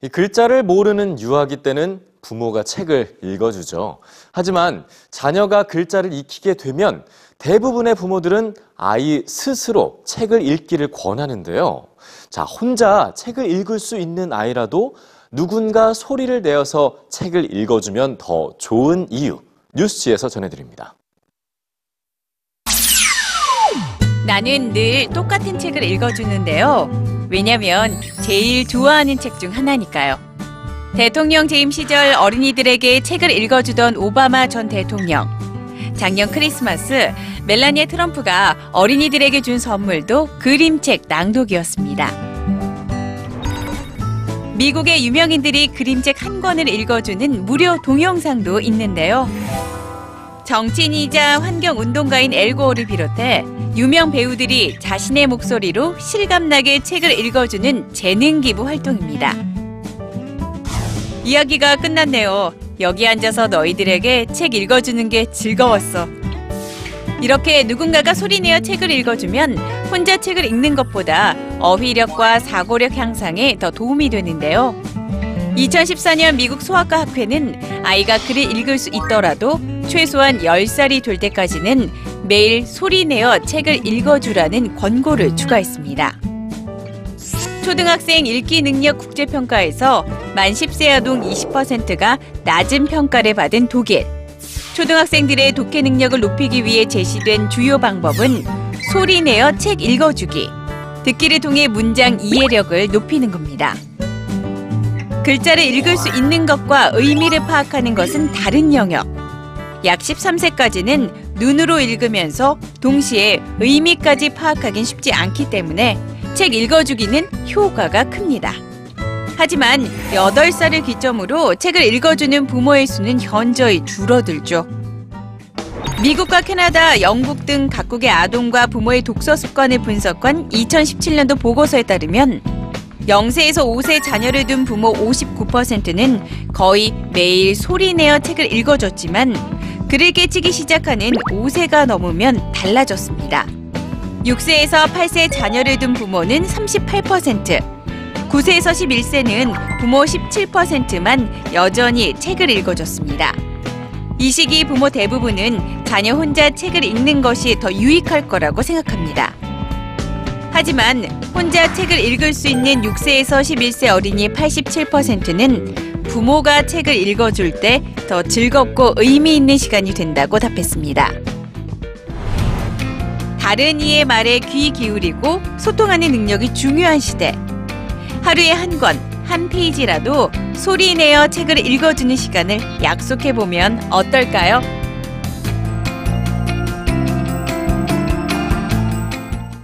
이 글자를 모르는 유아기 때는 부모가 책을 읽어주죠. 하지만 자녀가 글자를 익히게 되면 대부분의 부모들은 아이 스스로 책을 읽기를 권하는데요. 자, 혼자 책을 읽을 수 있는 아이라도 누군가 소리를 내어서 책을 읽어주면 더 좋은 이유. 뉴스지에서 전해드립니다. 나는 늘 똑같은 책을 읽어주는데요. 왜냐면 제일 좋아하는 책 중 하나니까요. 대통령 재임 시절 어린이들에게 책을 읽어주던 오바마 전 대통령. 작년 크리스마스 멜라니아 트럼프가 어린이들에게 준 선물도 그림책 낭독이었습니다. 미국의 유명인들이 그림책 한 권을 읽어주는 무료 동영상도 있는데요. 정치인이자 환경운동가인 엘고어를 비롯해 유명 배우들이 자신의 목소리로 실감나게 책을 읽어주는 재능 기부 활동입니다. 이야기가 끝났네요. 여기 앉아서 너희들에게 책 읽어주는 게 즐거웠어. 이렇게 누군가가 소리내어 책을 읽어주면 혼자 책을 읽는 것보다 어휘력과 사고력 향상에 더 도움이 되는데요. 2014년 미국 소아과 학회는 아이가 글을 읽을 수 있더라도 최소한 10살이 될 때까지는 매일 소리내어 책을 읽어주라는 권고를 추가했습니다. 초등학생 읽기 능력 국제평가에서 만 10세 아동 20%가 낮은 평가를 받은 독일. 초등학생들의 독해 능력을 높이기 위해 제시된 주요 방법은 소리내어 책 읽어주기, 듣기를 통해 문장 이해력을 높이는 겁니다. 글자를 읽을 수 있는 것과 의미를 파악하는 것은 다른 영역. 약 13세까지는 눈으로 읽으면서 동시에 의미까지 파악하긴 쉽지 않기 때문에 책 읽어주기는 효과가 큽니다. 하지만 8살을 기점으로 책을 읽어주는 부모의 수는 현저히 줄어들죠. 미국과 캐나다, 영국 등 각국의 아동과 부모의 독서 습관을 분석한 2017년도 보고서에 따르면 0세에서 5세 자녀를 둔 부모 59%는 거의 매일 소리내어 책을 읽어줬지만 글을 깨치기 시작하는 5세가 넘으면 달라졌습니다. 6세에서 8세 자녀를 둔 부모는 38%, 9세에서 11세는 부모 17%만 여전히 책을 읽어줬습니다. 이 시기 부모 대부분은 자녀 혼자 책을 읽는 것이 더 유익할 거라고 생각합니다. 하지만 혼자 책을 읽을 수 있는 6세에서 11세 어린이 87%는 부모가 책을 읽어줄 때 더 즐겁고 의미 있는 시간이 된다고 답했습니다. 다른 이의 말에 귀 기울이고 소통하는 능력이 중요한 시대. 하루에 한 권, 한 페이지라도 소리 내어 책을 읽어주는 시간을 약속해 보면 어떨까요?